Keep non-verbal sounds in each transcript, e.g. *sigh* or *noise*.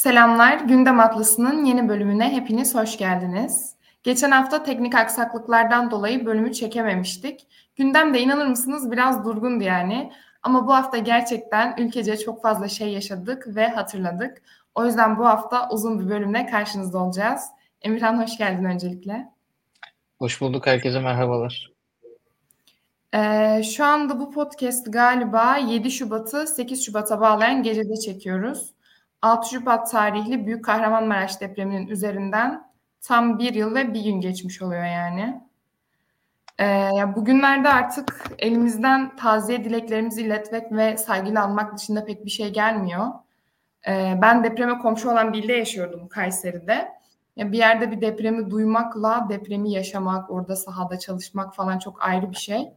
Selamlar, Gündem Atlası'nın yeni bölümüne hepiniz hoş geldiniz. Geçen hafta teknik aksaklıklardan dolayı bölümü çekememiştik. Gündem de inanır mısınız biraz durgundu yani. Ama bu hafta gerçekten ülkece çok fazla şey yaşadık ve hatırladık. O yüzden bu hafta uzun bir bölümle karşınızda olacağız. Emirhan hoş geldin öncelikle. Hoş bulduk, herkese merhabalar. Ee, şu anda bu podcast galiba 7 Şubat'ı 8 Şubat'a bağlayan gecede çekiyoruz. 6 Şubat tarihli Büyük Kahramanmaraş depreminin üzerinden tam bir yıl ve bir gün geçmiş oluyor yani. Ee, bugünlerde artık elimizden taziye dileklerimizi iletmek ve saygıyla almak dışında pek bir şey gelmiyor. Ee, ben depreme komşu olan bir ilde yaşıyordum Kayseri'de. Yani bir yerde bir depremi duymakla depremi yaşamak, orada sahada çalışmak falan çok ayrı bir şey.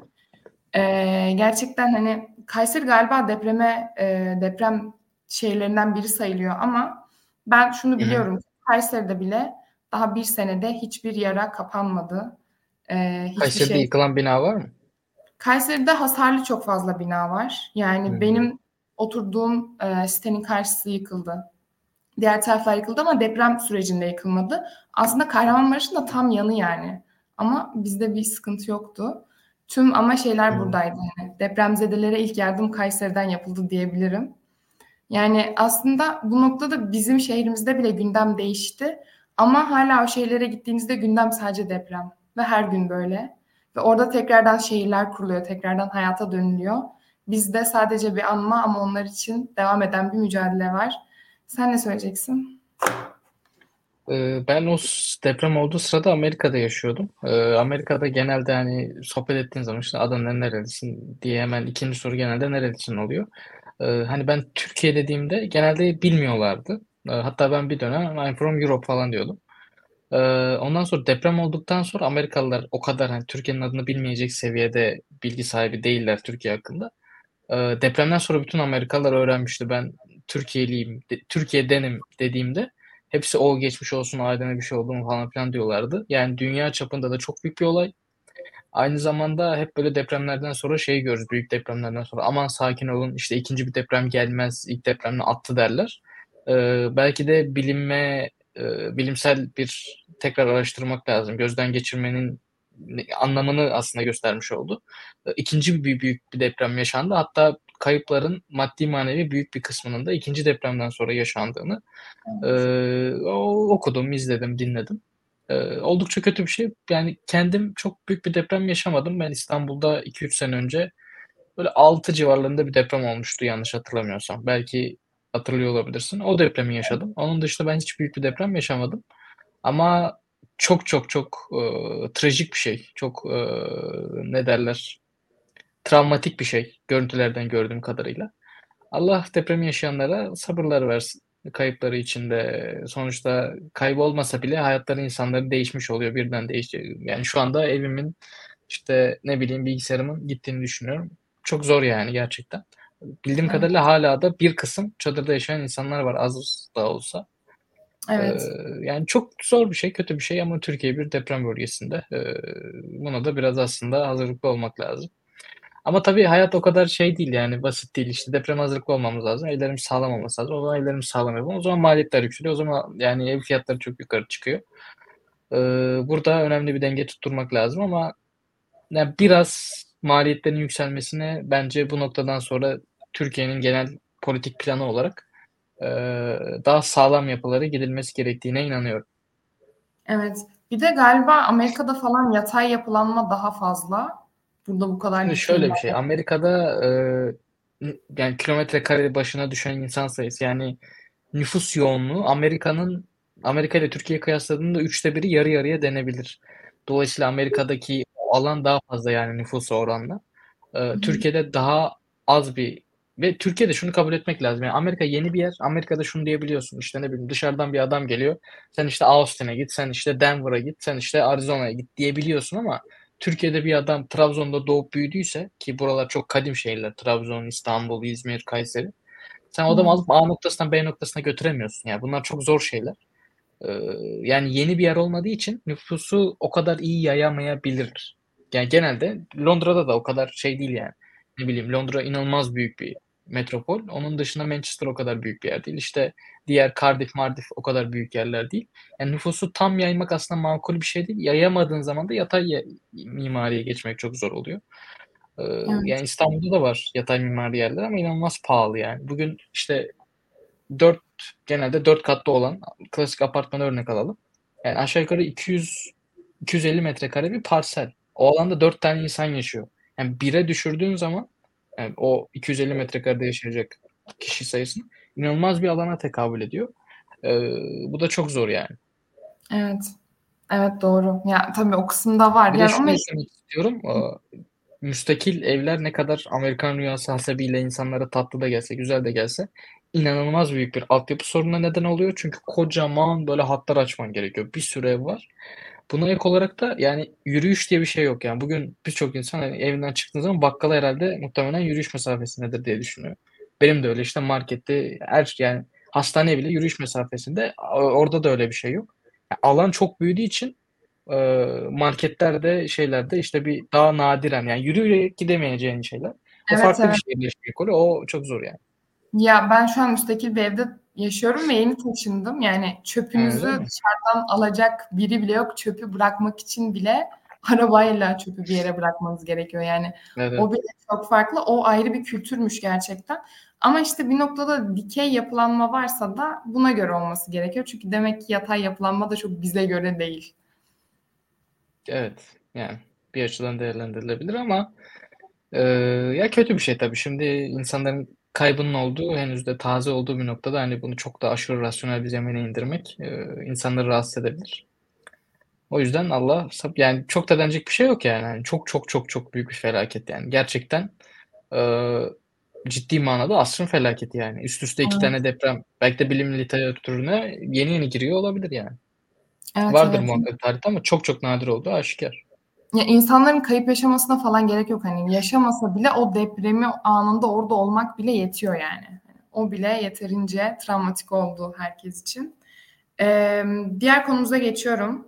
Ee, gerçekten hani Kayseri galiba depreme e, deprem şehirlerinden biri sayılıyor ama ben şunu biliyorum. Hı hı. Kayseri'de bile daha bir senede hiçbir yara kapanmadı. Ee, Kayseri'de şey... yıkılan bina var mı? Kayseri'de hasarlı çok fazla bina var. Yani hmm. benim oturduğum e, sitenin karşısı yıkıldı. Diğer taraflar yıkıldı ama deprem sürecinde yıkılmadı. Aslında Kahramanmaraş'ın da tam yanı yani. Ama bizde bir sıkıntı yoktu. Tüm ama şeyler hmm. buradaydı. Yani depremzedelere ilk yardım Kayseri'den yapıldı diyebilirim. Yani aslında bu noktada bizim şehrimizde bile gündem değişti. Ama hala o şehirlere gittiğinizde gündem sadece deprem. Ve her gün böyle. Ve orada tekrardan şehirler kuruluyor, tekrardan hayata dönülüyor. Bizde sadece bir anma ama onlar için devam eden bir mücadele var. Sen ne söyleyeceksin? Ee, ben o deprem olduğu sırada Amerika'da yaşıyordum. Ee, Amerika'da genelde hani sohbet ettiğin zaman işte adın nerelisin diye hemen ikinci soru genelde nerelisin oluyor. Ee, hani ben Türkiye dediğimde genelde bilmiyorlardı. Hatta ben bir dönem I'm from Europe falan diyordum. Ondan sonra deprem olduktan sonra Amerikalılar o kadar hani Türkiye'nin adını bilmeyecek seviyede bilgi sahibi değiller Türkiye hakkında. Depremden sonra bütün Amerikalılar öğrenmişti ben Türkiye'liyim, Türkiye'denim dediğimde hepsi o geçmiş olsun ailene bir şey oldu mu falan filan diyorlardı. Yani dünya çapında da çok büyük bir olay. Aynı zamanda hep böyle depremlerden sonra şey görürüz büyük depremlerden sonra aman sakin olun işte ikinci bir deprem gelmez ilk depremle attı derler. Ee, belki de bilinme e, bilimsel bir tekrar araştırmak lazım. Gözden geçirmenin anlamını aslında göstermiş oldu. İkinci bir büyük bir deprem yaşandı. Hatta kayıpların maddi manevi büyük bir kısmının da ikinci depremden sonra yaşandığını evet. e, okudum, izledim, dinledim. E, oldukça kötü bir şey. Yani kendim çok büyük bir deprem yaşamadım. Ben İstanbul'da 2-3 sene önce böyle 6 civarlarında bir deprem olmuştu yanlış hatırlamıyorsam. Belki hatırlıyor olabilirsin. O depremi yaşadım. Onun dışında ben hiç büyük bir deprem yaşamadım. Ama çok çok çok e, trajik bir şey. Çok e, ne derler? Travmatik bir şey. Görüntülerden gördüğüm kadarıyla. Allah depremi yaşayanlara sabırlar versin. Kayıpları içinde sonuçta kaybolmasa bile hayatları insanların değişmiş oluyor. Birden değişiyor. Yani şu anda evimin işte ne bileyim bilgisayarımın gittiğini düşünüyorum. Çok zor yani gerçekten. Bildiğim evet. kadarıyla hala da bir kısım çadırda yaşayan insanlar var az da olsa. Evet. Ee, yani çok zor bir şey, kötü bir şey ama Türkiye bir deprem bölgesinde. Ee, buna da biraz aslında hazırlıklı olmak lazım. Ama tabii hayat o kadar şey değil yani basit değil. İşte deprem hazırlıklı olmamız lazım. Evlerimiz sağlam olması lazım. O zaman evlerimiz sağlam yapalım. O zaman maliyetler yükseliyor. O zaman yani ev fiyatları çok yukarı çıkıyor. Ee, burada önemli bir denge tutturmak lazım ama yani biraz maliyetlerin yükselmesine bence bu noktadan sonra Türkiye'nin genel politik planı olarak e, daha sağlam yapılara gidilmesi gerektiğine inanıyorum. Evet. Bir de galiba Amerika'da falan yatay yapılanma daha fazla. Burada bu kadar. Şimdi şöyle bir şey. Amerika'da e, yani kilometre kare başına düşen insan sayısı yani nüfus yoğunluğu Amerika'nın Amerika ile Türkiye kıyasladığında üçte biri yarı yarıya denebilir. Dolayısıyla Amerika'daki alan daha fazla yani nüfusa oranla. Ee, Türkiye'de daha az bir ve Türkiye'de şunu kabul etmek lazım. Yani Amerika yeni bir yer. Amerika'da şunu diyebiliyorsun. İşte ne bileyim dışarıdan bir adam geliyor. Sen işte Austin'e git, sen işte Denver'a git, sen işte Arizona'ya git diyebiliyorsun ama Türkiye'de bir adam Trabzon'da doğup büyüdüyse ki buralar çok kadim şehirler. Trabzon, İstanbul, İzmir, Kayseri. Sen o adamı alıp A noktasından B noktasına götüremiyorsun. Yani bunlar çok zor şeyler. Ee, yani yeni bir yer olmadığı için nüfusu o kadar iyi yayamayabilir. Yani genelde Londra'da da o kadar şey değil yani. Ne bileyim Londra inanılmaz büyük bir metropol. Onun dışında Manchester o kadar büyük bir yer değil. İşte diğer Cardiff, Mardif o kadar büyük yerler değil. Yani nüfusu tam yaymak aslında makul bir şey değil. Yayamadığın zaman da yatay mimariye geçmek çok zor oluyor. Ee, evet. Yani İstanbul'da da var yatay mimari yerler ama inanılmaz pahalı yani. Bugün işte 4 genelde 4 katlı olan klasik apartmanı örnek alalım. Yani aşağı yukarı 200 250 metrekare bir parsel. O alanda 4 tane insan yaşıyor. Yani bire düşürdüğün zaman yani o 250 metrekarede yaşayacak kişi sayısını inanılmaz bir alana tekabül ediyor. Ee, bu da çok zor yani. Evet. Evet doğru. Ya tabii o kısımda var. Bir yani de şunu ama... istiyorum. müstakil evler ne kadar Amerikan rüyası hasebiyle insanlara tatlı da gelse, güzel de gelse inanılmaz büyük bir altyapı sorununa neden oluyor. Çünkü kocaman böyle hatlar açman gerekiyor. Bir sürü ev var. Buna ek olarak da yani yürüyüş diye bir şey yok yani. Bugün birçok insan hani evinden çıktığı zaman bakkala herhalde muhtemelen yürüyüş mesafesindedir diye düşünüyor. Benim de öyle işte markette her yani hastane bile yürüyüş mesafesinde. Orada da öyle bir şey yok. Yani alan çok büyüdüğü için e, marketlerde şeylerde işte bir daha nadiren yani yürüyerek gidemeyeceğin şeyler. O evet, farklı evet. bir şey yaşamak. O çok zor yani. Ya ben şu an müstakil bir evde yaşıyorum ve yeni taşındım. Yani çöpünüzü evet. dışarıdan alacak biri bile yok. Çöpü bırakmak için bile arabayla çöpü bir yere bırakmanız gerekiyor. Yani evet. o bile çok farklı. O ayrı bir kültürmüş gerçekten. Ama işte bir noktada dikey yapılanma varsa da buna göre olması gerekiyor. Çünkü demek ki yatay yapılanma da çok bize göre değil. Evet. Yani bir açıdan değerlendirilebilir ama e, ya kötü bir şey tabii. Şimdi insanların kaybının olduğu, henüz de taze olduğu bir noktada hani bunu çok da aşırı rasyonel bir zemine indirmek e, insanları rahatsız edebilir. O yüzden Allah yani çok da denecek bir şey yok yani. yani çok çok çok çok büyük bir felaket yani. Gerçekten e, ciddi manada asrın felaketi yani. Üst üste iki evet. tane deprem belki de bilim literatürüne yeni yeni giriyor olabilir yani. Evet, Vardır evet. muhakkak tarihte ama çok çok nadir olduğu aşikar. Ya insanların kayıp yaşamasına falan gerek yok. Hani yaşamasa bile o depremi anında orada olmak bile yetiyor yani. O bile yeterince travmatik oldu herkes için. Ee, diğer konumuza geçiyorum.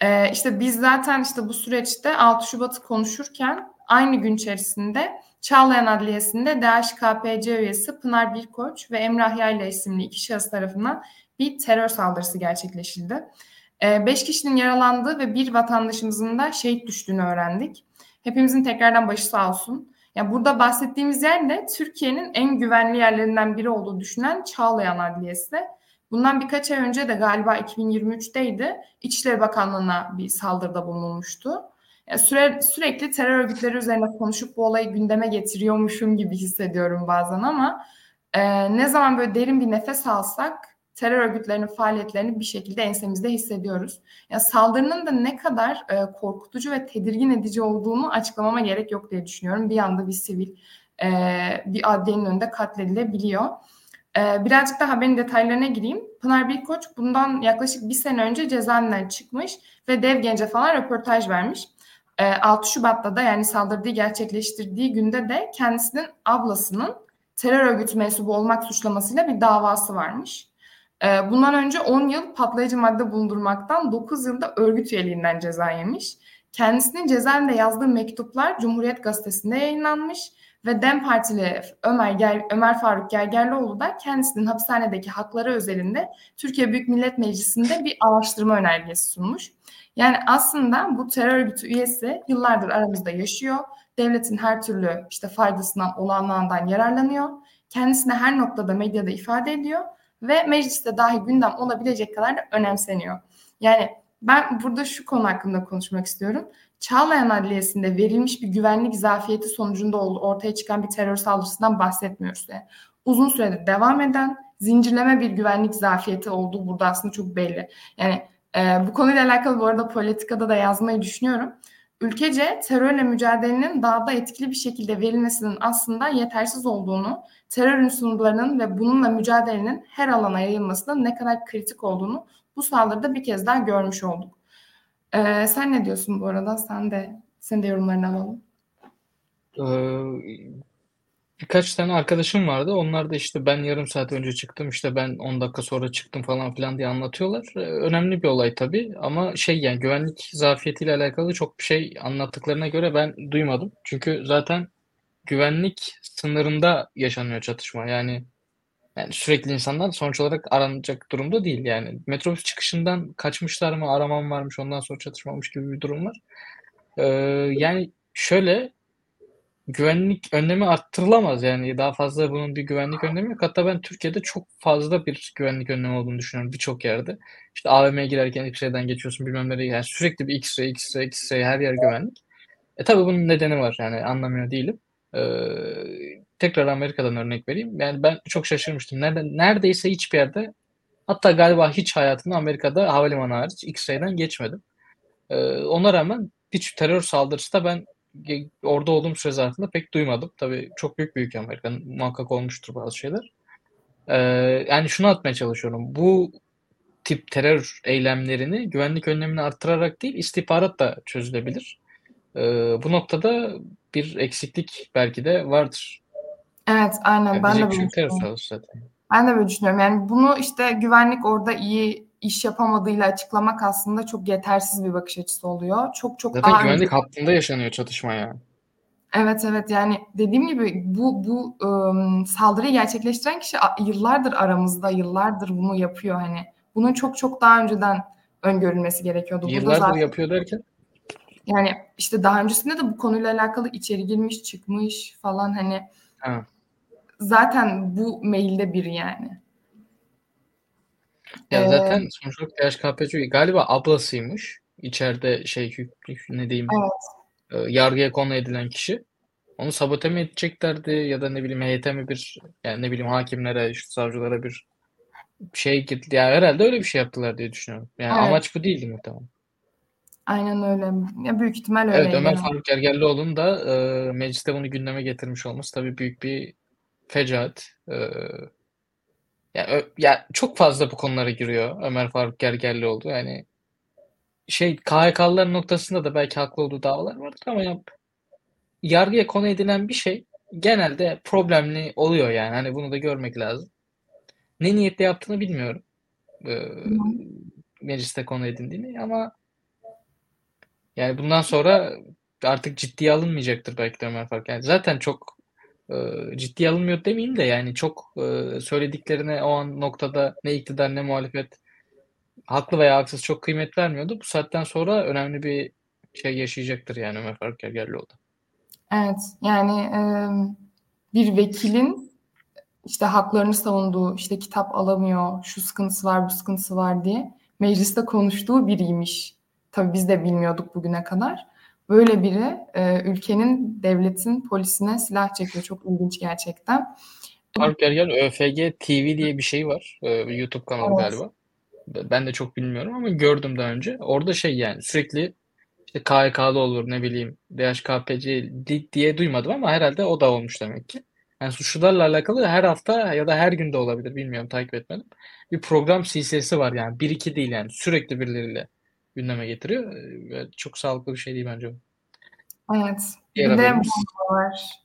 Ee, işte biz zaten işte bu süreçte 6 Şubat'ı konuşurken aynı gün içerisinde Çağlayan Adliyesi'nde DHKPC üyesi Pınar Birkoç ve Emrah Yayla isimli iki şahıs tarafından bir terör saldırısı gerçekleşildi. Ee, beş kişinin yaralandığı ve bir vatandaşımızın da şehit düştüğünü öğrendik. Hepimizin tekrardan başı sağ olsun. Ya burada bahsettiğimiz yer de Türkiye'nin en güvenli yerlerinden biri olduğu düşünen Çağlayan Adliyesi. Bundan birkaç ay önce de galiba 2023'teydi İçişleri Bakanlığı'na bir saldırıda bulunulmuştu. Yani süre, sürekli terör örgütleri üzerine konuşup bu olayı gündeme getiriyormuşum gibi hissediyorum bazen ama e, ne zaman böyle derin bir nefes alsak terör örgütlerinin faaliyetlerini bir şekilde ensemizde hissediyoruz. Ya saldırının da ne kadar e, korkutucu ve tedirgin edici olduğunu açıklamama gerek yok diye düşünüyorum. Bir anda bir sivil e, bir adliyenin önünde katledilebiliyor. E, birazcık da haberin detaylarına gireyim. Pınar Bilkoç bundan yaklaşık bir sene önce cezaevinden çıkmış ve Dev Gence falan röportaj vermiş. E, 6 Şubat'ta da yani saldırıyı gerçekleştirdiği günde de kendisinin ablasının terör örgütü mensubu olmak suçlamasıyla bir davası varmış. Ee, bundan önce 10 yıl patlayıcı madde bulundurmaktan 9 yılda örgüt üyeliğinden ceza yemiş. Kendisinin cezaevinde yazdığı mektuplar Cumhuriyet Gazetesi'nde yayınlanmış ve DEM Partili Ömer, Ger Ömer Faruk Gergerlioğlu da kendisinin hapishanedeki hakları özelinde Türkiye Büyük Millet Meclisi'nde bir araştırma önergesi sunmuş. Yani aslında bu terör örgütü üyesi yıllardır aramızda yaşıyor. Devletin her türlü işte faydasından, olanlarından yararlanıyor. Kendisine her noktada medyada ifade ediyor ve mecliste dahi gündem olabilecek kadar da önemseniyor. Yani ben burada şu konu hakkında konuşmak istiyorum. Çağlayan Adliyesi'nde verilmiş bir güvenlik zafiyeti sonucunda ortaya çıkan bir terör saldırısından bahsetmiyoruz. Yani uzun süredir devam eden zincirleme bir güvenlik zafiyeti olduğu burada aslında çok belli. Yani e, bu konuyla alakalı bu arada politikada da yazmayı düşünüyorum. Ülkece terörle mücadelenin daha da etkili bir şekilde verilmesinin aslında yetersiz olduğunu terör unsurlarının ve bununla mücadelenin her alana yayılmasının ne kadar kritik olduğunu bu saldırıda bir kez daha görmüş olduk. Ee, sen ne diyorsun bu arada? Sen de sen de yorumlarını alalım. Ee, birkaç tane arkadaşım vardı. Onlar da işte ben yarım saat önce çıktım, işte ben 10 dakika sonra çıktım falan filan diye anlatıyorlar. Ee, önemli bir olay tabii ama şey yani güvenlik zafiyetiyle alakalı çok bir şey anlattıklarına göre ben duymadım. Çünkü zaten güvenlik sınırında yaşanıyor çatışma. Yani Yani sürekli insanlar sonuç olarak aranacak durumda değil yani. Metrobüs çıkışından kaçmışlar mı, araman varmış, ondan sonra çatışma olmuş gibi bir durum var. Ee, yani şöyle güvenlik önlemi arttırılamaz yani daha fazla bunun bir güvenlik önlemi yok. Hatta ben Türkiye'de çok fazla bir güvenlik önlemi olduğunu düşünüyorum birçok yerde. İşte AVM'ye girerken X-ray'den geçiyorsun bilmem nereye yani sürekli bir X-ray, X-ray, X-ray her yer güvenlik. E tabi bunun nedeni var yani anlamıyor değilim. Ee, tekrar Amerika'dan örnek vereyim. Yani ben çok şaşırmıştım. Nerede, neredeyse hiçbir yerde hatta galiba hiç hayatımda Amerika'da havalimanı hariç X-ray'den geçmedim. Ee, ona rağmen hiç terör saldırısı da ben orada olduğum süre zarfında pek duymadım. Tabii çok büyük bir ülke Amerika. Muhakkak olmuştur bazı şeyler. Ee, yani şunu atmaya çalışıyorum. Bu tip terör eylemlerini güvenlik önlemini arttırarak değil istihbarat da çözülebilir. Ee, bu noktada bir eksiklik belki de vardır. Evet aynen yani ben de böyle düşünüyorum. Ben de böyle düşünüyorum. Yani bunu işte güvenlik orada iyi iş yapamadığıyla açıklamak aslında çok yetersiz bir bakış açısı oluyor. Çok çok Zaten güvenlik hattında yaşanıyor çatışma ya. Evet evet yani dediğim gibi bu bu ıı, saldırıyı gerçekleştiren kişi yıllardır aramızda, yıllardır bunu yapıyor hani. Bunun çok çok daha önceden öngörülmesi gerekiyordu. Yıllardır zaten, yapıyor derken? Yani işte daha öncesinde de bu konuyla alakalı içeri girmiş, çıkmış falan hani. Ha. Zaten bu mailde biri yani. Ya ee, zaten sonuç olarak DHKPC galiba ablasıymış. İçeride şey ne diyeyim evet. E, yargıya konu edilen kişi. Onu sabote mi edeceklerdi ya da ne bileyim heyete mi bir yani ne bileyim hakimlere, işte savcılara bir şey gitti. Ya herhalde öyle bir şey yaptılar diye düşünüyorum. Yani evet. amaç bu değildi muhtemelen. Aynen öyle. Ya büyük ihtimal öyle. Evet Ömer Faruk Gergerlioğlu'nun da e, mecliste bunu gündeme getirmiş olması tabii büyük bir fecaat. E, ya, ya çok fazla bu konulara giriyor Ömer Faruk Gergerlioğlu. Yani şey KHK'lıların noktasında da belki haklı olduğu davalar vardır ama ya, yargıya konu edilen bir şey genelde problemli oluyor yani. Hani bunu da görmek lazım. Ne niyetle yaptığını bilmiyorum. Ee, mecliste konu edindiğini ama yani bundan sonra artık ciddiye alınmayacaktır belki de Ömer Faruk. Yani zaten çok ciddiye alınmıyor demeyeyim de yani çok e, söylediklerine o an noktada ne iktidar ne muhalefet haklı veya haksız çok kıymet vermiyordu. Bu saatten sonra önemli bir şey yaşayacaktır yani Ömer Faruk Gergerlioğlu. Evet yani e, bir vekilin işte haklarını savunduğu işte kitap alamıyor şu sıkıntısı var bu sıkıntısı var diye mecliste konuştuğu biriymiş. Tabii biz de bilmiyorduk bugüne kadar. Böyle biri e, ülkenin, devletin polisine silah çekiyor. Çok ilginç gerçekten. Faruk Gergen ÖFG TV diye bir şey var. Ee, YouTube kanalı evet. galiba. Ben de çok bilmiyorum ama gördüm daha önce. Orada şey yani sürekli işte KHK'lı olur ne bileyim DHKPC diye duymadım ama herhalde o da olmuş demek ki. Yani suçlularla alakalı her hafta ya da her günde olabilir bilmiyorum takip etmedim. Bir program silsilesi var yani bir iki değil yani sürekli birileriyle gündeme getiriyor. Ve çok sağlıklı bir şey değil bence bu. Evet. Bir de bu var.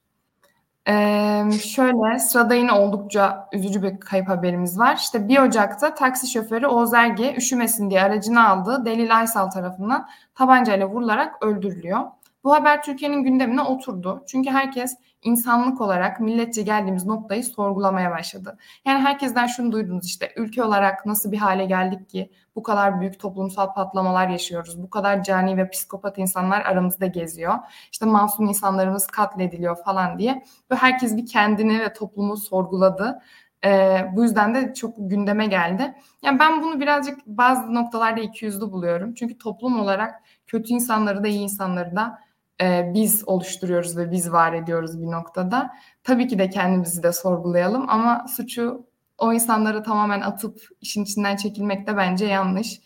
Ee, şöyle sırada yine oldukça üzücü bir kayıp haberimiz var. İşte 1 Ocak'ta taksi şoförü Oğuz Erge üşümesin diye aracını aldığı Delil Aysal tarafından tabancayla vurularak öldürülüyor. Bu haber Türkiye'nin gündemine oturdu. Çünkü herkes insanlık olarak milletçe geldiğimiz noktayı sorgulamaya başladı. Yani herkesten şunu duydunuz işte ülke olarak nasıl bir hale geldik ki bu kadar büyük toplumsal patlamalar yaşıyoruz. Bu kadar cani ve psikopat insanlar aramızda geziyor. İşte masum insanlarımız katlediliyor falan diye. Ve herkes bir kendini ve toplumu sorguladı. Ee, bu yüzden de çok gündeme geldi. Yani ben bunu birazcık bazı noktalarda ikiyüzlü buluyorum. Çünkü toplum olarak kötü insanları da iyi insanları da e, biz oluşturuyoruz ve biz var ediyoruz bir noktada. Tabii ki de kendimizi de sorgulayalım ama suçu o insanları tamamen atıp işin içinden çekilmek de bence yanlış.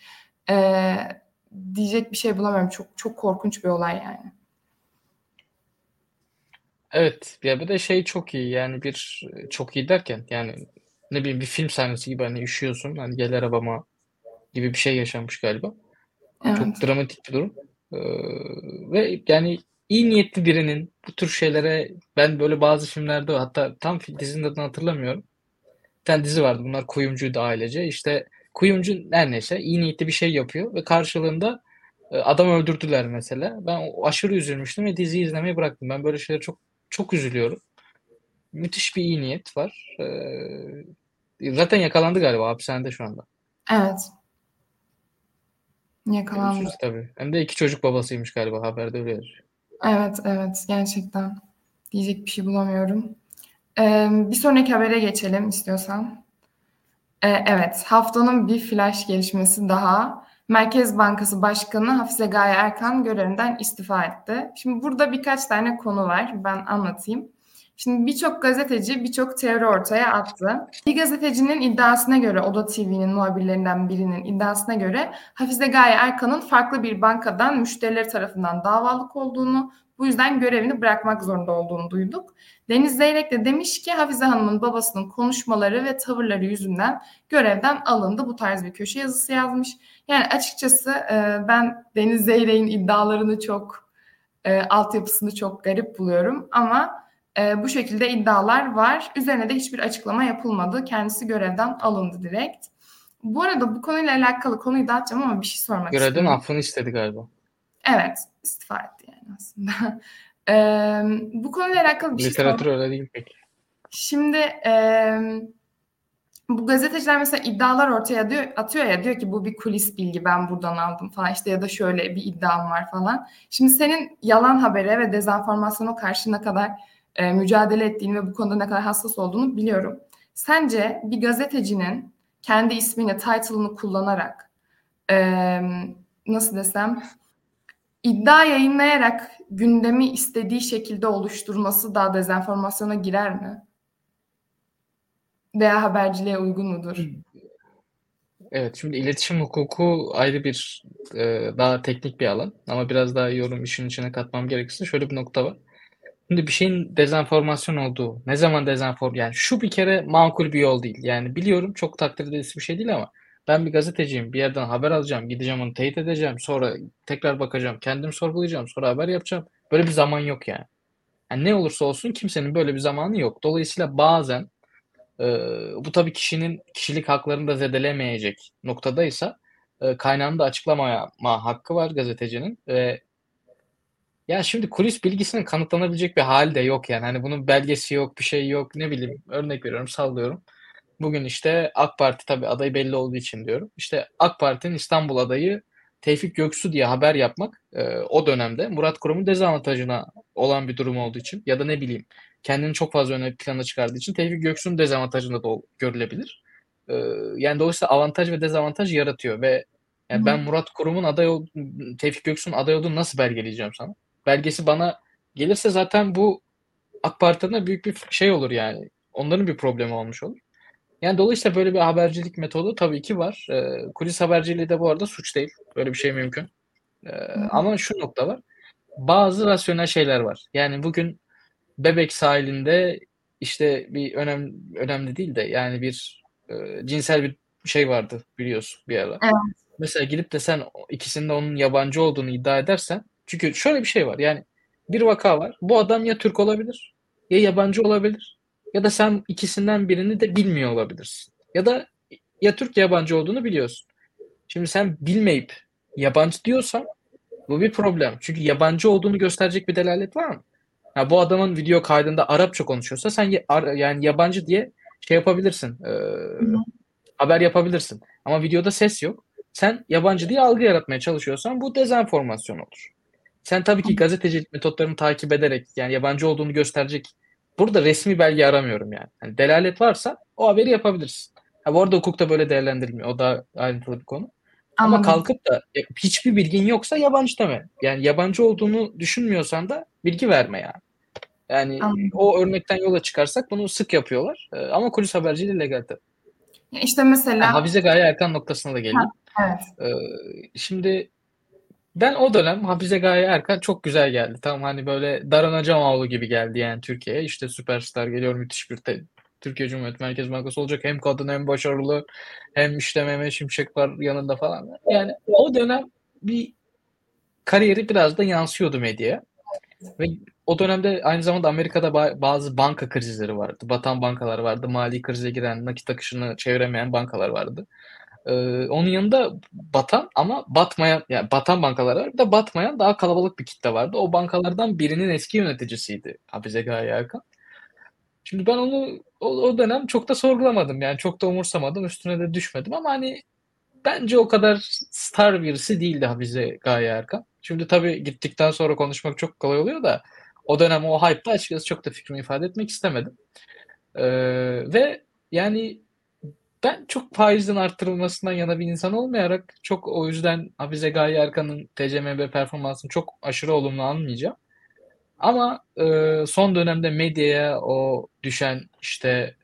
E, diyecek bir şey bulamıyorum. Çok çok korkunç bir olay yani. Evet ya bir de şey çok iyi yani bir çok iyi derken yani ne bileyim bir film sahnesi gibi hani üşüyorsun hani gel arabama gibi bir şey yaşanmış galiba. Evet. Çok dramatik bir durum. Ee, ve yani iyi niyetli birinin bu tür şeylere ben böyle bazı filmlerde hatta tam dizinin adını hatırlamıyorum. Bir tane dizi vardı bunlar kuyumcuydu ailece. İşte kuyumcu her neyse iyi niyetli bir şey yapıyor ve karşılığında e, adam öldürdüler mesela. Ben aşırı üzülmüştüm ve diziyi izlemeyi bıraktım. Ben böyle şeylere çok çok üzülüyorum. Müthiş bir iyi niyet var. Ee, Zaten yakalandı galiba hapishanede şu anda. Evet. Yakalandı. Görüşürüz tabii. Hem de iki çocuk babasıymış galiba haberde öyle yazıyor. Evet evet gerçekten. Diyecek bir şey bulamıyorum. Ee, bir sonraki habere geçelim istiyorsan. Ee, evet haftanın bir flash gelişmesi daha. Merkez Bankası Başkanı Hafize Gaye Erkan görevinden istifa etti. Şimdi burada birkaç tane konu var. Ben anlatayım. Şimdi birçok gazeteci birçok teori ortaya attı. Bir gazetecinin iddiasına göre, Oda TV'nin muhabirlerinden birinin iddiasına göre Hafize Gaye Erkan'ın farklı bir bankadan müşterileri tarafından davalık olduğunu, bu yüzden görevini bırakmak zorunda olduğunu duyduk. Deniz Zeyrek de demiş ki Hafize Hanım'ın babasının konuşmaları ve tavırları yüzünden görevden alındı. Bu tarz bir köşe yazısı yazmış. Yani açıkçası ben Deniz Zeyrek'in iddialarını çok, altyapısını çok garip buluyorum ama e, bu şekilde iddialar var. Üzerine de hiçbir açıklama yapılmadı. Kendisi görevden alındı direkt. Bu arada bu konuyla alakalı konuyu dağıtacağım ama bir şey sormak Görevden istiyorum. Görevden affını istedi galiba. Evet, istifa etti yani aslında. *laughs* e, bu konuyla alakalı bir şey Literatür öyle değil peki. Şimdi e, bu gazeteciler mesela iddialar ortaya diyor, atıyor ya diyor ki bu bir kulis bilgi ben buradan aldım falan işte ya da şöyle bir iddiam var falan. Şimdi senin yalan habere ve dezenformasyona karşı ne kadar e, mücadele ettiğini ve bu konuda ne kadar hassas olduğunu biliyorum. Sence bir gazetecinin kendi ismini, title'ını kullanarak e, nasıl desem iddia yayınlayarak gündemi istediği şekilde oluşturması daha dezenformasyona girer mi? Veya haberciliğe uygun mudur? Evet, şimdi iletişim hukuku ayrı bir e, daha teknik bir alan ama biraz daha yorum işin içine katmam gerekirse şöyle bir nokta var. Şimdi bir şeyin dezenformasyon olduğu, ne zaman dezenform yani şu bir kere makul bir yol değil. Yani biliyorum çok takdir edilisi bir şey değil ama ben bir gazeteciyim. Bir yerden haber alacağım, gideceğim onu teyit edeceğim. Sonra tekrar bakacağım, kendim sorgulayacağım, sonra haber yapacağım. Böyle bir zaman yok yani. yani ne olursa olsun kimsenin böyle bir zamanı yok. Dolayısıyla bazen e, bu tabii kişinin kişilik haklarını da zedelemeyecek noktadaysa e, kaynağını açıklamaya hakkı var gazetecinin ve ya şimdi kulis bilgisinin kanıtlanabilecek bir hali de yok yani. Hani bunun belgesi yok, bir şey yok. Ne bileyim örnek veriyorum, sallıyorum. Bugün işte AK Parti tabii adayı belli olduğu için diyorum. İşte AK Parti'nin İstanbul adayı Tevfik Göksu diye haber yapmak e, o dönemde Murat Kurum'un dezavantajına olan bir durum olduğu için ya da ne bileyim kendini çok fazla öne plana çıkardığı için Tevfik Göksu'nun dezavantajında da görülebilir. E, yani dolayısıyla avantaj ve dezavantaj yaratıyor ve yani ben Murat Kurum'un aday Tevfik Göksu'nun aday olduğunu nasıl belgeleyeceğim sana? Belgesi bana gelirse zaten bu AK Parti'nin büyük bir şey olur yani. Onların bir problemi olmuş olur. Yani dolayısıyla böyle bir habercilik metodu tabii ki var. E, kulis haberciliği de bu arada suç değil. Böyle bir şey mümkün. E, ama şu nokta var. Bazı rasyonel şeyler var. Yani bugün Bebek sahilinde işte bir önemli önemli değil de yani bir e, cinsel bir şey vardı biliyorsun bir ara. Evet. Mesela gidip de sen ikisinde onun yabancı olduğunu iddia edersen çünkü şöyle bir şey var yani bir vaka var. Bu adam ya Türk olabilir ya yabancı olabilir ya da sen ikisinden birini de bilmiyor olabilirsin. Ya da ya Türk ya yabancı olduğunu biliyorsun. Şimdi sen bilmeyip yabancı diyorsan bu bir problem. Çünkü yabancı olduğunu gösterecek bir delalet var mı? Ha, bu adamın video kaydında Arapça konuşuyorsa sen yani yabancı diye şey yapabilirsin. E, haber yapabilirsin. Ama videoda ses yok. Sen yabancı diye algı yaratmaya çalışıyorsan bu dezenformasyon olur. Sen tabii ki gazetecilik metotlarını takip ederek yani yabancı olduğunu gösterecek. Burada resmi belge aramıyorum yani. yani delalet varsa o haberi yapabilirsin. Ha, bu arada hukukta böyle değerlendirilmiyor. O da ayrıntılı bir konu. Anladım. Ama kalkıp da hiçbir bilgin yoksa yabancı deme. Yani yabancı olduğunu düşünmüyorsan da bilgi verme yani. Yani Anladım. o örnekten yola çıkarsak bunu sık yapıyorlar. Ee, ama kulis haberciliği legal tabii. İşte mesela... Yani Hafize Gaye Erkan noktasına da. Ha, evet. Ee, şimdi ben o dönem Hafize Gaye Erkan çok güzel geldi. Tam hani böyle Daran Acemoğlu gibi geldi yani Türkiye'ye. İşte süperstar geliyor müthiş bir te- Türkiye Cumhuriyet Merkez Bankası olacak. Hem kadın hem başarılı hem işte Mehmet Şimşek var yanında falan. Yani o dönem bir kariyeri biraz da yansıyordu medyaya. Ve o dönemde aynı zamanda Amerika'da bazı banka krizleri vardı. Batan bankalar vardı. Mali krize giren, nakit akışını çeviremeyen bankalar vardı. Ee, onun yanında batan ama batmayan yani batan bankalar var. Bir de batmayan daha kalabalık bir kitle vardı. O bankalardan birinin eski yöneticisiydi Hafize Gaye Erkan. Şimdi ben onu o, o dönem çok da sorgulamadım. Yani çok da umursamadım. Üstüne de düşmedim ama hani bence o kadar star birisi değildi Hafize Gaye Erkan. Şimdi tabii gittikten sonra konuşmak çok kolay oluyor da o dönem o hype'da açıkçası çok da fikrimi ifade etmek istemedim. Ee, ve yani ben çok faizin arttırılmasından yana bir insan olmayarak çok o yüzden Hafize Gaye Erkan'ın TCMB performansını çok aşırı olumlu almayacağım. Ama e, son dönemde medyaya o düşen işte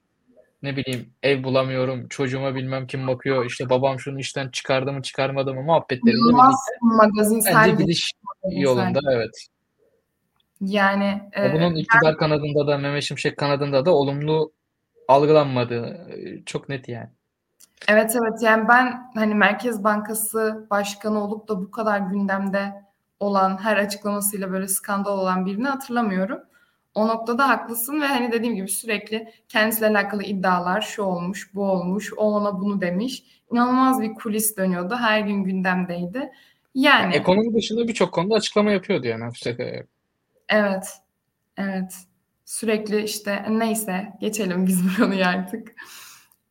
ne bileyim ev bulamıyorum, çocuğuma bilmem kim bakıyor, işte babam şunu işten çıkardı mı çıkarmadı mı muhabbetleriyle İnanılmaz birlikte bence gidiş yolunda evet. Yani Ya e, bunun iktidar kanadında da Mehmet Şimşek kanadında da olumlu algılanmadığı e, çok net yani. evet evet yani ben hani Merkez Bankası Başkanı olup da bu kadar gündemde olan her açıklamasıyla böyle skandal olan birini hatırlamıyorum. O noktada haklısın ve hani dediğim gibi sürekli kendisiyle alakalı iddialar şu olmuş, bu olmuş, o ona bunu demiş. İnanılmaz bir kulis dönüyordu. Her gün gündemdeydi. Ya Yani ekonomi dışında birçok konuda açıklama yapıyordu yani evet, evet. Sürekli işte neyse geçelim biz *laughs* bu konuyu artık.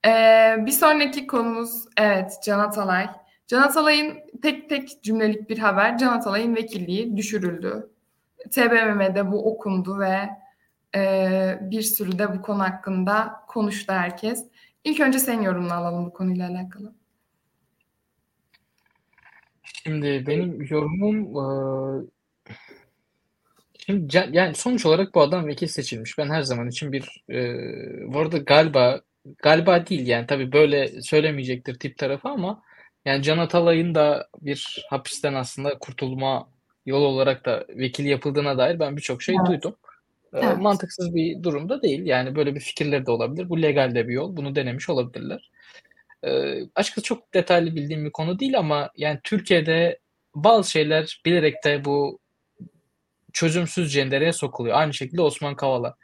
Ee, bir sonraki konumuz evet Can Atalay. Can Atalay'ın tek tek cümlelik bir haber. Can Atalay'ın vekilliği düşürüldü. TBMM'de bu okundu ve e, bir sürü de bu konu hakkında konuştu herkes. İlk önce senin yorumunu alalım bu konuyla alakalı. Şimdi benim yorumum e, şimdi yani sonuç olarak bu adam vekil seçilmiş. Ben her zaman için bir e, bu arada galiba galiba değil yani tabii böyle söylemeyecektir tip tarafı ama yani Can Atalay'ın da bir hapisten aslında kurtulma yolu olarak da vekil yapıldığına dair ben birçok şey Evet. duydum. E, Evet. mantıksız bir durumda değil. Yani böyle bir fikirleri de olabilir. Bu legal de bir yol. Bunu denemiş olabilirler. E, açıkçası çok detaylı bildiğim bir konu değil ama yani Türkiye'de bazı şeyler bilerek de bu çözümsüz cendereye sokuluyor. Aynı şekilde Osman Kavala.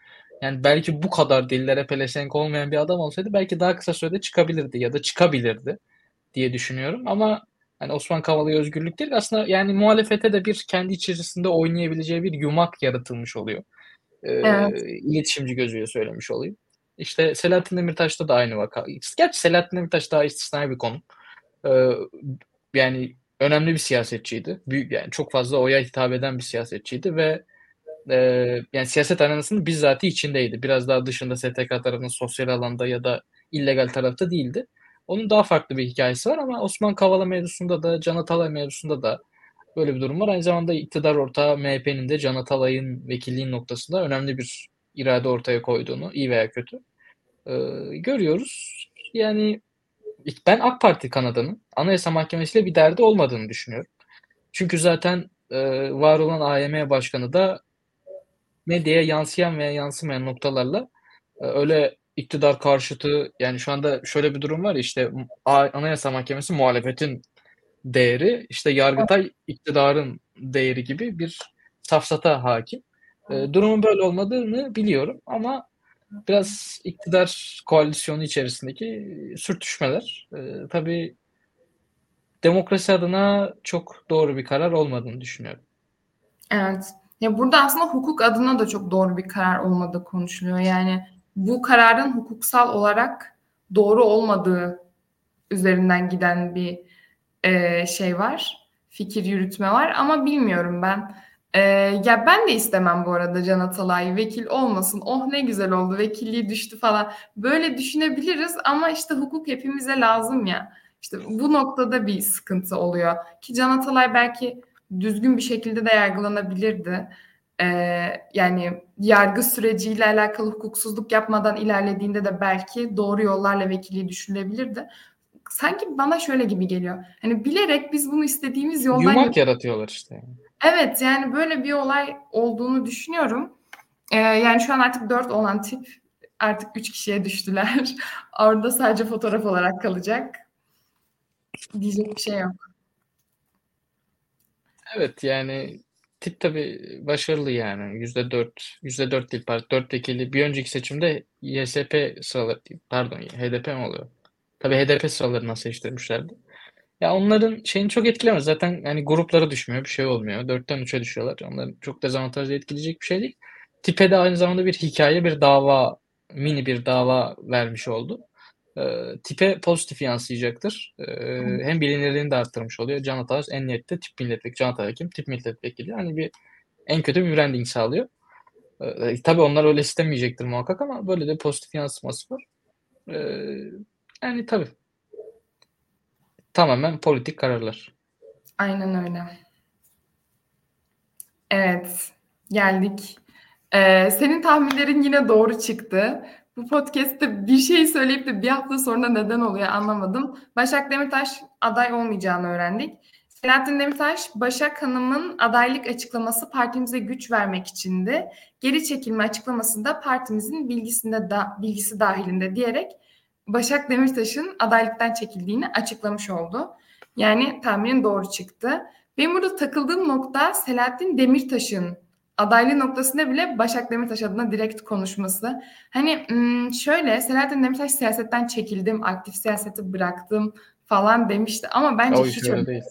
Yani belki bu kadar dillere pelesenk olmayan bir adam olsaydı belki daha kısa sürede çıkabilirdi ya da çıkabilirdi diye düşünüyorum. Ama hani Osman Kavala'ya özgürlük değil aslında yani muhalefete de bir kendi içerisinde oynayabileceği bir yumak yaratılmış oluyor. Ee, Evet. iletişimci gözüyle söylemiş olayım. İşte Selahattin Demirtaş'ta da aynı vaka. Gerçi Selahattin Demirtaş daha istisnai bir konu. Ee, yani önemli bir siyasetçiydi. Büyük yani çok fazla oya hitap eden bir siyasetçiydi ve e, yani siyaset arenasının bizzat içindeydi. Biraz daha dışında STK tarafının sosyal alanda ya da illegal tarafta değildi. Onun daha farklı bir hikayesi var ama Osman Kavala mevzusunda da Can Atalay mevzusunda da böyle bir durum var. Aynı zamanda iktidar ortağı MHP'nin de Can Atalay'ın vekilliğin noktasında önemli bir irade ortaya koyduğunu iyi veya kötü e, görüyoruz. Yani ben AK Parti kanadının Anayasa Mahkemesi'yle bir derdi olmadığını düşünüyorum. Çünkü zaten e, var olan AYM Başkanı da medyaya yansıyan veya yansımayan noktalarla e, öyle iktidar karşıtı yani şu anda şöyle bir durum var işte Anayasa Mahkemesi muhalefetin değeri işte Yargıtay iktidarın değeri gibi bir safsata hakim. E, durumun böyle olmadığını biliyorum ama biraz iktidar koalisyonu içerisindeki sürtüşmeler e, tabii demokrasi adına çok doğru bir karar olmadığını düşünüyorum. Evet. Ya burada aslında hukuk adına da çok doğru bir karar olmadığı konuşuluyor. Yani bu kararın hukuksal olarak doğru olmadığı üzerinden giden bir e, şey var. Fikir yürütme var ama bilmiyorum ben. E, ya ben de istemem bu arada Can Atalay vekil olmasın. Oh ne güzel oldu vekilliği düştü falan. Böyle düşünebiliriz ama işte hukuk hepimize lazım ya. İşte bu noktada bir sıkıntı oluyor. Ki Can Atalay belki düzgün bir şekilde de yargılanabilirdi. Ee, yani yargı süreciyle alakalı hukuksuzluk yapmadan ilerlediğinde de belki doğru yollarla vekilliği düşünülebilirdi. Sanki bana şöyle gibi geliyor. Hani bilerek biz bunu istediğimiz yoldan... Yumak yaratıyorlar işte. Evet yani böyle bir olay olduğunu düşünüyorum. Ee, yani şu an artık dört olan tip artık üç kişiye düştüler. *laughs* Orada sadece fotoğraf olarak kalacak. Diyecek bir şey yok. Evet yani tip tabii başarılı yani. Yüzde dört, yüzde dört değil pardon. Dört vekili bir önceki seçimde YSP sıraları pardon HDP mi oluyor? Tabii HDP sıralarından seçtirmişlerdi. Ya onların şeyini çok etkilemez. Zaten hani gruplara düşmüyor. Bir şey olmuyor. Dörtten üçe düşüyorlar. Onların çok dezavantajlı etkileyecek bir şey değil. Tipe de aynı zamanda bir hikaye, bir dava mini bir dava vermiş oldu. E, tipe pozitif yansıyacaktır. E, hem bilinirliğini de arttırmış oluyor. Can Ataş en niyette tip milletvekili, Can Ataş kim? Tip milletvekili. Hani bir en kötü bir branding sağlıyor. E, tabii onlar öyle istemeyecektir muhakkak ama böyle de pozitif yansıması var. E, yani tabii. Tamamen politik kararlar. Aynen öyle. Evet, geldik. Ee, senin tahminlerin yine doğru çıktı. Bu podcast'te bir şey söyleyip de bir hafta sonra neden oluyor anlamadım. Başak Demirtaş aday olmayacağını öğrendik. Selahattin Demirtaş, Başak Hanım'ın adaylık açıklaması partimize güç vermek içindi. Geri çekilme açıklaması da partimizin bilgisinde da, bilgisi dahilinde diyerek Başak Demirtaş'ın adaylıktan çekildiğini açıklamış oldu. Yani tahminin doğru çıktı. Benim burada takıldığım nokta Selahattin Demirtaş'ın adaylığı noktasında bile Başak Demirtaş adına direkt konuşması. Hani şöyle Selahattin Demirtaş siyasetten çekildim, aktif siyaseti bıraktım falan demişti ama bence o hiç öyle değil.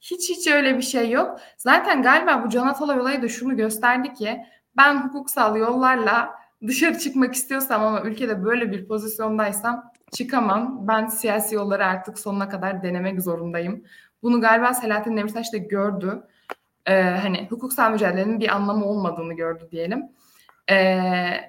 Hiç hiç öyle bir şey yok. Zaten galiba bu Can Atalay olayı da şunu gösterdi ki ben hukuksal yollarla dışarı çıkmak istiyorsam ama ülkede böyle bir pozisyondaysam çıkamam. Ben siyasi yolları artık sonuna kadar denemek zorundayım. Bunu galiba Selahattin Demirtaş da gördü. Ee, hani hukuksal mücadelenin bir anlamı olmadığını gördü diyelim. Ee,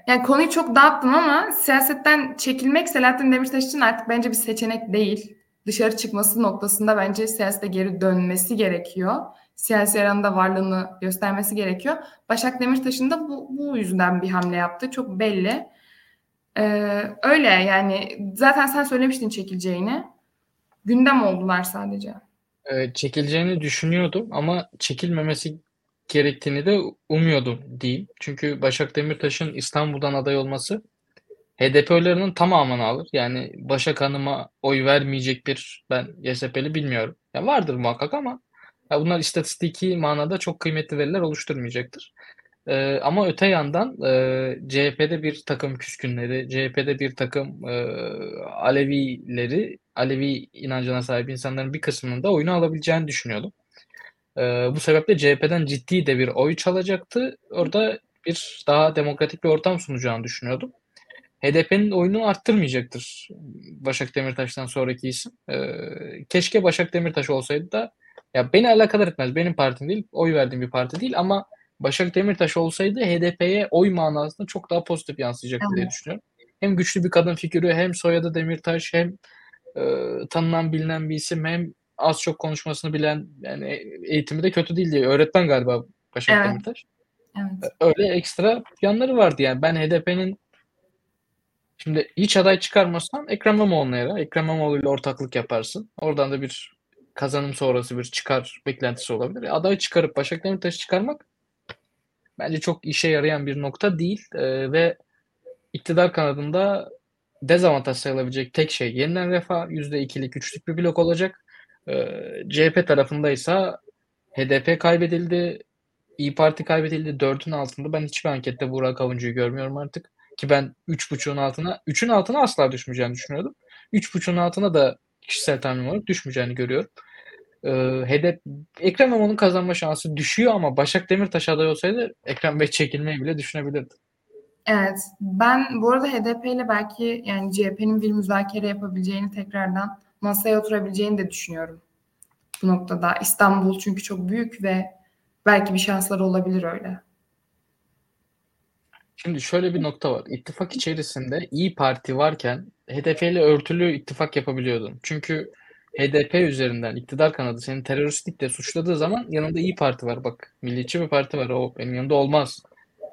yani konuyu çok dağıttım ama siyasetten çekilmek Selahattin Demirtaş için artık bence bir seçenek değil. Dışarı çıkması noktasında bence siyasete geri dönmesi gerekiyor. Siyasi aranda varlığını göstermesi gerekiyor. Başak Demirtaş'ın da bu, bu yüzden bir hamle yaptı. Çok belli. Ee, öyle yani zaten sen söylemiştin çekileceğini. Gündem oldular sadece. Ee, çekileceğini düşünüyordum ama çekilmemesi gerektiğini de umuyordum diyeyim. Çünkü Başak Demirtaş'ın İstanbul'dan aday olması HDP oylarının tamamını alır. Yani Başak Hanım'a oy vermeyecek bir ben YSP'li bilmiyorum. Ya vardır muhakkak ama ya bunlar istatistiki manada çok kıymetli veriler oluşturmayacaktır. Ee, ama öte yandan e, CHP'de bir takım küskünleri, CHP'de bir takım e, Alevileri, Alevi inancına sahip insanların bir kısmının da oyunu alabileceğini düşünüyordum. E, bu sebeple CHP'den ciddi de bir oy çalacaktı. Orada bir daha demokratik bir ortam sunacağını düşünüyordum. HDP'nin oyunu arttırmayacaktır Başak Demirtaş'tan sonraki isim. E, keşke Başak Demirtaş olsaydı da ya beni alakadar etmez. Benim partim değil, oy verdiğim bir parti değil ama Başak Demirtaş olsaydı HDP'ye oy manasında çok daha pozitif yansıyacaktı evet. diye düşünüyorum. Hem güçlü bir kadın figürü hem soyadı Demirtaş hem e, tanınan bilinen bir isim hem az çok konuşmasını bilen yani eğitimi de kötü değil diye öğretmen galiba Başak evet. Demirtaş. Evet. Öyle ekstra yanları vardı yani. Ben HDP'nin şimdi hiç aday çıkarmasan Ekrem İmamoğlu'na yara. Ekrem İmamoğlu ile ortaklık yaparsın. Oradan da bir kazanım sonrası bir çıkar beklentisi olabilir. E, aday çıkarıp Başak Demirtaş'ı çıkarmak bence çok işe yarayan bir nokta değil e, ve iktidar kanadında dezavantaj sayılabilecek tek şey yeniden refah %2'lik, üçlük bir blok olacak. E, CHP tarafındaysa HDP kaybedildi, İyi Parti kaybedildi. Dörtün altında ben hiçbir ankette Burak Avuncu'yu görmüyorum artık. Ki ben 3.5'un altına, 3'ün altına asla düşmeyeceğini düşünüyordum. 3.5'un altına da kişisel tahmin olarak düşmeyeceğini görüyorum e, hedef Ekrem İmamoğlu'nun kazanma şansı düşüyor ama Başak Demirtaş aday olsaydı Ekrem Bey çekilmeyi bile düşünebilirdi. Evet. Ben bu arada HDP ile belki yani CHP'nin bir müzakere yapabileceğini tekrardan masaya oturabileceğini de düşünüyorum. Bu noktada İstanbul çünkü çok büyük ve belki bir şansları olabilir öyle. Şimdi şöyle bir nokta var. İttifak içerisinde İyi Parti varken HDP ile örtülü ittifak yapabiliyordun. Çünkü HDP üzerinden iktidar kanadı seni teröristlikle suçladığı zaman yanında iyi Parti var. Bak milliyetçi bir parti var. O benim yanında olmaz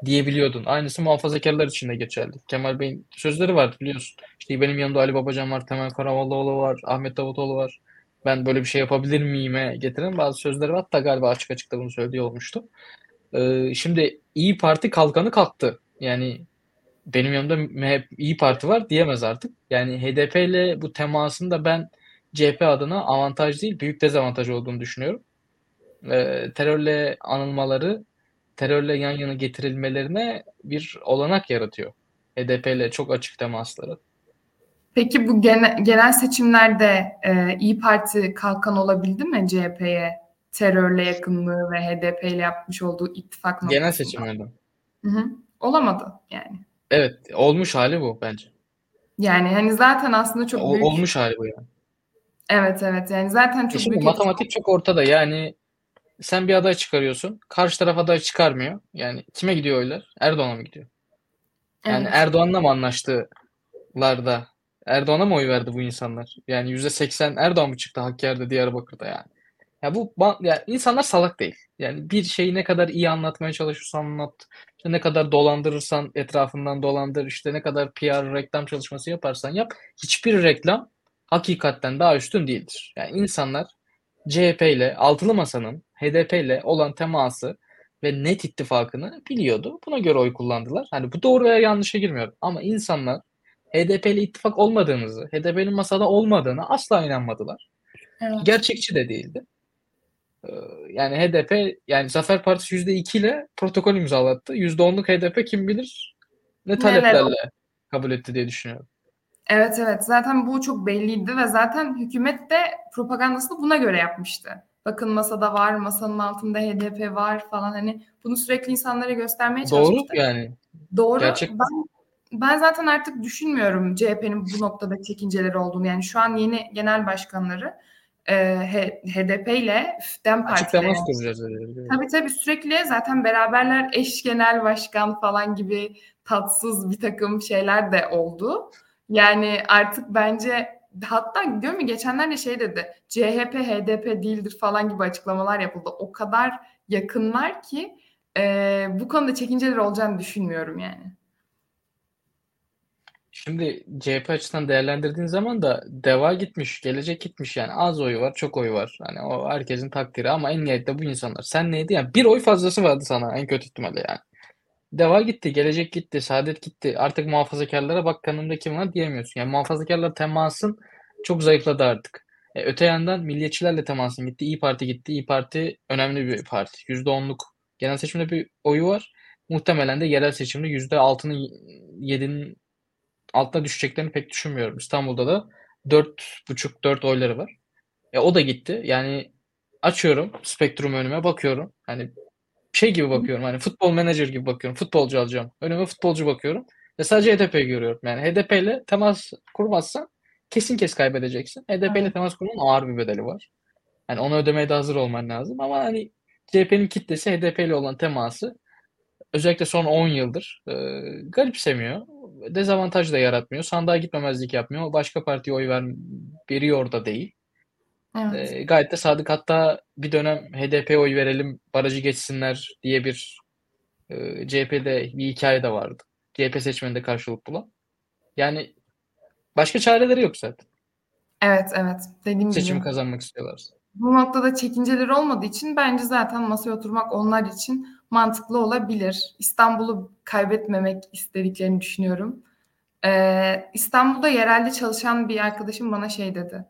diyebiliyordun. Aynısı muhafazakarlar için de geçerli. Kemal Bey'in sözleri var biliyorsun. İşte benim yanında Ali Babacan var, Temel Karamollaoğlu var, Ahmet Davutoğlu var. Ben böyle bir şey yapabilir miyime getiren bazı sözleri var. Hatta galiba açık açık da bunu söylediği olmuştu. Ee, şimdi iyi Parti kalkanı kalktı. Yani benim yanımda MHP, İyi Parti var diyemez artık. Yani HDP ile bu temasını da ben CHP adına avantaj değil, büyük dezavantaj olduğunu düşünüyorum. E, terörle anılmaları, terörle yan yana getirilmelerine bir olanak yaratıyor. HDP ile çok açık temasları. Peki bu genel, genel seçimlerde e, İyi Parti kalkan olabildi mi CHP'ye terörle yakınlığı ve HDP ile yapmış olduğu ittifak noktasında? Genel seçimlerde. Hı hı. Olamadı yani. Evet, olmuş hali bu bence. Yani hani zaten aslında çok O, büyük. olmuş hali bu yani. Evet evet yani zaten çok şimdi büyük matematik çok ortada yani sen bir aday çıkarıyorsun. Karşı taraf aday çıkarmıyor. Yani kime gidiyor oylar? Erdoğan'a mı gidiyor? Yani Evet. Erdoğan'la mı anlaştılar da Erdoğan'a mı oy verdi bu insanlar? Yani %80 Erdoğan mı çıktı Hakkari'de, Diyarbakır'da yani? Ya bu ya insanlar salak değil. Yani bir şeyi ne kadar iyi anlatmaya çalışırsan anlat, işte ne kadar dolandırırsan etrafından dolandır, işte ne kadar PR reklam çalışması yaparsan yap, hiçbir reklam hakikatten daha üstün değildir. Yani insanlar CHP ile Altılı Masa'nın HDP ile olan teması ve net ittifakını biliyordu. Buna göre oy kullandılar. Hani bu doğru veya yanlışa girmiyorum. Ama insanlar HDP ile ittifak olmadığınızı, HDP'nin masada olmadığını asla inanmadılar. Evet. Gerçekçi de değildi. Ee, Yani HDP yani Zafer Partisi %2 ile protokol imzalattı. %10'luk HDP kim bilir ne taleplerle kabul etti diye düşünüyorum. Evet evet zaten bu çok belliydi ve zaten hükümet de propagandasını buna göre yapmıştı. Bakın masada var, masanın altında HDP var falan hani bunu sürekli insanlara göstermeye Doğru çalışmıştı. yani. Doğru. Gerçek. Ben, ben zaten artık düşünmüyorum CHP'nin bu noktada çekinceleri olduğunu. Yani şu an yeni genel başkanları e, HDP ile DEM Parti ile. Tabii tabii sürekli zaten beraberler eş genel başkan falan gibi tatsız bir takım şeyler de oldu. Yani artık bence hatta diyor mu geçenlerde şey dedi CHP HDP değildir falan gibi açıklamalar yapıldı. O kadar yakınlar ki e, bu konuda çekinceler olacağını düşünmüyorum yani. Şimdi CHP açısından değerlendirdiğin zaman da DEVA gitmiş, gelecek gitmiş yani az oyu var, çok oyu var. Hani o herkesin takdiri ama en nihayetinde bu insanlar. Sen neydi yani bir oy fazlası vardı sana en kötü ihtimalle yani. DEVA gitti, gelecek gitti, Saadet gitti. Artık muhafazakarlara bak kanımda kim var diyemiyorsun. Yani muhafazakarlar temasın çok zayıfladı artık. E, öte yandan milliyetçilerle temasın gitti. İyi Parti gitti. İyi Parti önemli bir parti. %10'luk genel seçimde bir oyu var. Muhtemelen de yerel seçimde %6'nın 7'nin altına düşeceklerini pek düşünmüyorum. İstanbul'da da 4,5-4 oyları var. E, o da gitti. Yani açıyorum spektrum önüme bakıyorum. Hani şey gibi bakıyorum. Hani futbol menajer gibi bakıyorum. Futbolcu alacağım. Önüme futbolcu bakıyorum. Ve sadece HDP'yi görüyorum. Yani HDP ile temas kurmazsan kesin kes kaybedeceksin. HDP ile temas kurmanın ağır bir bedeli var. Yani onu ödemeye de hazır olman lazım. Ama hani CHP'nin kitlesi HDP ile olan teması özellikle son 10 yıldır e, garipsemiyor. Dezavantaj da yaratmıyor. Sandığa gitmemezlik yapmıyor. Başka partiye oy ver, veriyor da değil. Evet. E, gayet de sadık. Hatta bir dönem HDP'ye oy verelim, barajı geçsinler diye bir e, CHP'de bir hikaye de vardı. CHP seçmeninde karşılık bulan. Yani başka çareleri yok zaten. Evet evet dediğim Seçimi gibi. kazanmak istiyorlarsa. Bu noktada çekinceleri olmadığı için bence zaten masaya oturmak onlar için mantıklı olabilir. İstanbul'u kaybetmemek istediklerini düşünüyorum. Ee, İstanbul'da yerelde çalışan bir arkadaşım bana şey dedi.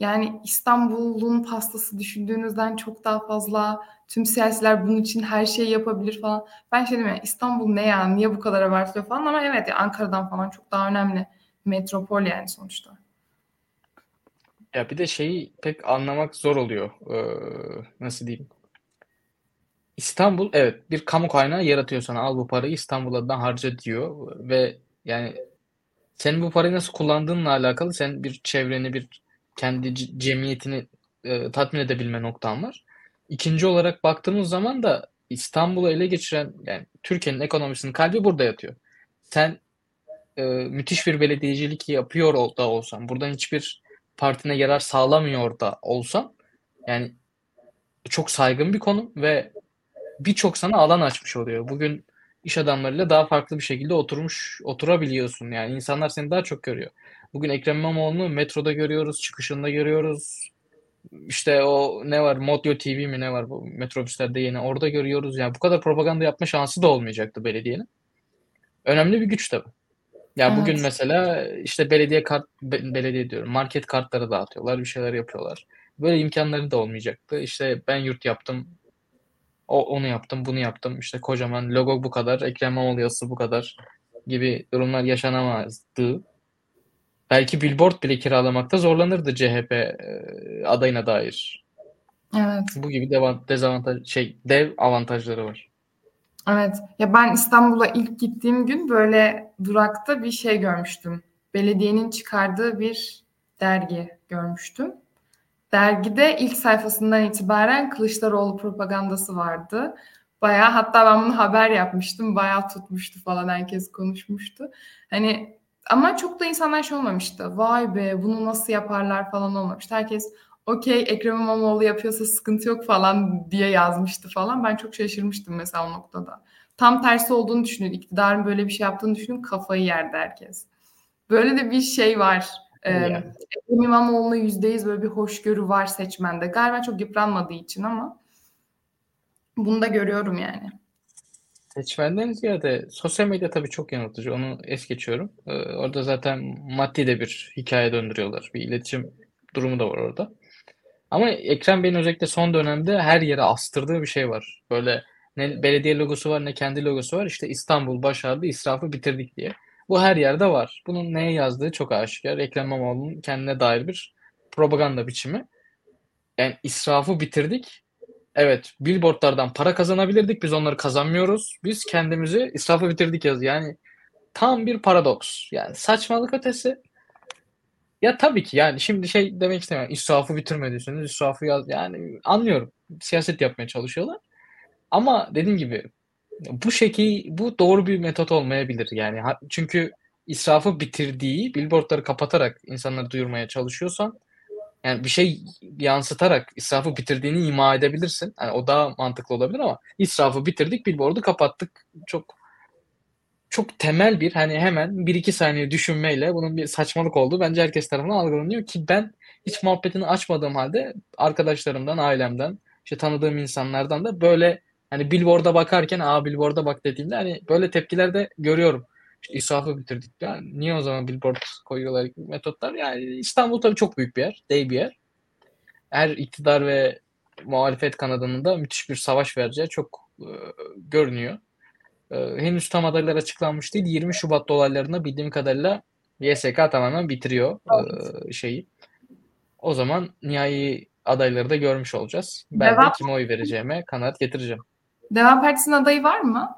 Yani İstanbul'un pastası düşündüğünüzden çok daha fazla. Tüm siyasiler bunun için her şeyi yapabilir falan. Ben şey dedim ya İstanbul ne ya? Niye bu kadar abartıyor falan ama evet ya Ankara'dan falan çok daha önemli. Metropol yani sonuçta. Ya bir de şeyi pek anlamak zor oluyor. Ee, nasıl diyeyim? İstanbul evet bir kamu kaynağı yaratıyor sana. Al bu parayı İstanbul adına harca diyor ve yani senin bu parayı nasıl kullandığınla alakalı sen bir çevreni bir kendi cemiyetini e, tatmin edebilme noktan var. İkinci olarak baktığımız zaman da İstanbul'u ele geçiren yani Türkiye'nin ekonomisinin kalbi burada yatıyor. Sen e, müthiş bir belediyecilik yapıyor da olsan, buradan hiçbir partine yarar sağlamıyor da olsan yani çok saygın bir konum ve birçok sana alan açmış oluyor. Bugün iş adamlarıyla daha farklı bir şekilde oturmuş oturabiliyorsun. Yani insanlar seni daha çok görüyor. Bugün Ekrem İmamoğlu'nu metroda görüyoruz, çıkışında görüyoruz. İşte o ne var? Modyo TV mi ne var bu metrobüslerde yeni orada görüyoruz. Yani bu kadar propaganda yapma şansı da olmayacaktı belediyenin. Önemli bir güç tabii. Ya bugün Evet. mesela işte belediye kart be- belediye diyorum market kartları dağıtıyorlar, bir şeyler yapıyorlar. Böyle imkanları da olmayacaktı. İşte ben yurt yaptım, o onu yaptım, bunu yaptım. İşte kocaman logo bu kadar, Ekrem İmamoğlu yazısı bu kadar gibi durumlar yaşanamazdı. Belki billboard bile kiralamakta zorlanırdı CHP e, adayına dair. Evet. Bu gibi devan- dezavantaj şey dev avantajları var. Evet. Ya ben İstanbul'a ilk gittiğim gün böyle durakta bir şey görmüştüm. Belediyenin çıkardığı bir dergi görmüştüm. Dergide ilk sayfasından itibaren Kılıçdaroğlu propagandası vardı. Bayağı hatta ben bunu haber yapmıştım. Bayağı tutmuştu falan herkes konuşmuştu. Hani ama çok da insanlar şey olmamıştı. Vay be bunu nasıl yaparlar falan olmamıştı. Herkes okey Ekrem İmamoğlu yapıyorsa sıkıntı yok falan diye yazmıştı falan. Ben çok şaşırmıştım mesela o noktada. Tam tersi olduğunu düşünün. İktidarın böyle bir şey yaptığını düşünün. Kafayı yerdi herkes. Böyle de bir şey var. Yani. Ekrem İmamoğlu'na yüzdeyiz böyle bir hoşgörü var seçmende. Galiba çok yıpranmadığı için ama bunu da görüyorum yani. Seçmenden ziyade sosyal medya tabii çok yanıltıcı. Onu es geçiyorum. Ee, orada zaten maddi de bir hikaye döndürüyorlar. Bir iletişim durumu da var orada. Ama Ekrem Bey'in özellikle son dönemde her yere astırdığı bir şey var. Böyle ne belediye logosu var ne kendi logosu var. İşte İstanbul başardı, israfı bitirdik diye. Bu her yerde var. Bunun neye yazdığı çok aşikar. Ekrem İmamoğlu'nun kendine dair bir propaganda biçimi. Yani israfı bitirdik. Evet, billboardlardan para kazanabilirdik. Biz onları kazanmıyoruz. Biz kendimizi israfı bitirdik yaz. Yani tam bir paradoks. Yani saçmalık ötesi. Ya tabii ki yani şimdi şey demek istemiyorum. İsrafı bitirmediyseniz israfı yaz. Yani anlıyorum. Siyaset yapmaya çalışıyorlar. Ama dediğim gibi bu şekil bu doğru bir metot olmayabilir. Yani çünkü israfı bitirdiği billboardları kapatarak insanları duyurmaya çalışıyorsan yani bir şey yansıtarak israfı bitirdiğini ima edebilirsin. Yani o daha mantıklı olabilir ama israfı bitirdik, billboard'u kapattık. Çok çok temel bir hani hemen bir iki saniye düşünmeyle bunun bir saçmalık olduğu bence herkes tarafından algılanıyor ki ben hiç muhabbetini açmadığım halde arkadaşlarımdan, ailemden, işte tanıdığım insanlardan da böyle hani billboard'a bakarken aa billboard'a bak dediğimde hani böyle tepkiler de görüyorum. İşte israfı bitirdik. Yani niye o zaman billboard koyuyorlar metotlar? Yani İstanbul tabii çok büyük bir yer, dev bir yer. Her iktidar ve muhalefet kanadının da müthiş bir savaş vereceği çok e, görünüyor. E, henüz tam adaylar açıklanmış değil. 20 Şubat dolaylarında bildiğim kadarıyla YSK tamamen bitiriyor e, şeyi. O zaman nihai adayları da görmüş olacağız. Ben Devam. de kime oy vereceğime kanaat getireceğim. Devam Partisi'nin adayı var mı?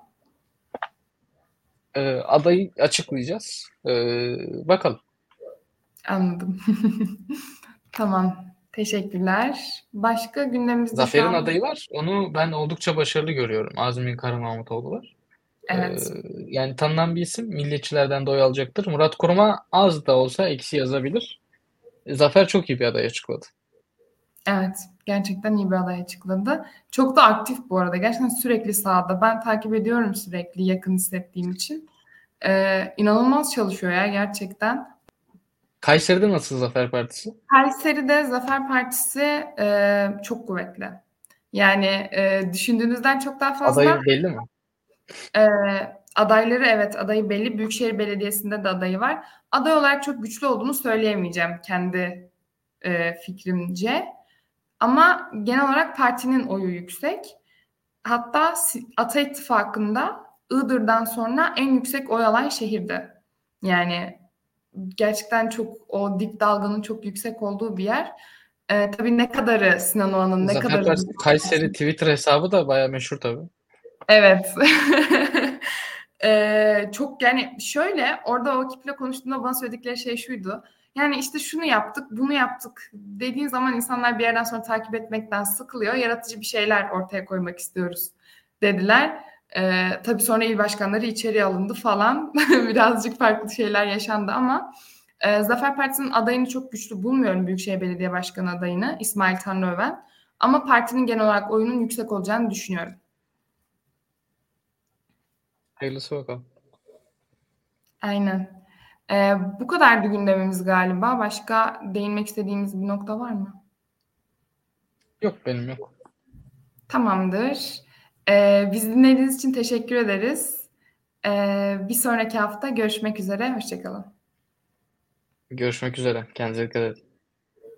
Ee, adayı açıklayacağız. Ee, bakalım. Anladım. *laughs* tamam. Teşekkürler. Başka gündemimizde Zafer'in an... adayı var. Onu ben oldukça başarılı görüyorum. Azmi Karamahmutoğlu var. Evet. Ee, yani tanınan bir isim. Milliyetçilerden de oy alacaktır. Murat Kurum'a az da olsa eksi yazabilir. Zafer çok iyi bir aday açıkladı. Evet. Gerçekten iyi bir aday açıkladı. Çok da aktif bu arada. Gerçekten sürekli sahada. Ben takip ediyorum sürekli yakın hissettiğim için. Ee, inanılmaz çalışıyor ya gerçekten. Kayseri'de nasıl Zafer Partisi? Kayseri'de Zafer Partisi e, çok kuvvetli. Yani e, düşündüğünüzden çok daha fazla. Adayı belli mi? E, adayları evet adayı belli. Büyükşehir Belediyesi'nde de adayı var. Aday olarak çok güçlü olduğunu söyleyemeyeceğim kendi e, fikrimce. Ama genel olarak partinin oyu yüksek. Hatta Ata İttifakı'nda Iğdır'dan sonra en yüksek oy alan şehirdi. Yani gerçekten çok o dik dalganın çok yüksek olduğu bir yer. Ee, tabii ne kadarı Sinan Oğan'ın ne kadarı... Kayseri Twitter hesabı da bayağı meşhur tabii. Evet. *laughs* ee, çok yani şöyle orada o kitle konuştuğunda bana söyledikleri şey şuydu. Yani işte şunu yaptık, bunu yaptık dediğin zaman insanlar bir yerden sonra takip etmekten sıkılıyor. Yaratıcı bir şeyler ortaya koymak istiyoruz dediler. Ee, tabii sonra il başkanları içeri alındı falan. *laughs* Birazcık farklı şeyler yaşandı ama e, Zafer Partisi'nin adayını çok güçlü bulmuyorum Büyükşehir Belediye Başkanı adayını İsmail Tanrıöven. Ama partinin genel olarak oyunun yüksek olacağını düşünüyorum. Hayırlısı bakalım. Aynen. Ee, bu kadardı gündemimiz galiba. Başka değinmek istediğimiz bir nokta var mı? Yok benim yok. Tamamdır. Ee, bizi dinlediğiniz için teşekkür ederiz. Ee, bir sonraki hafta görüşmek üzere. Hoşçakalın. Görüşmek üzere. Kendinize dikkat edin.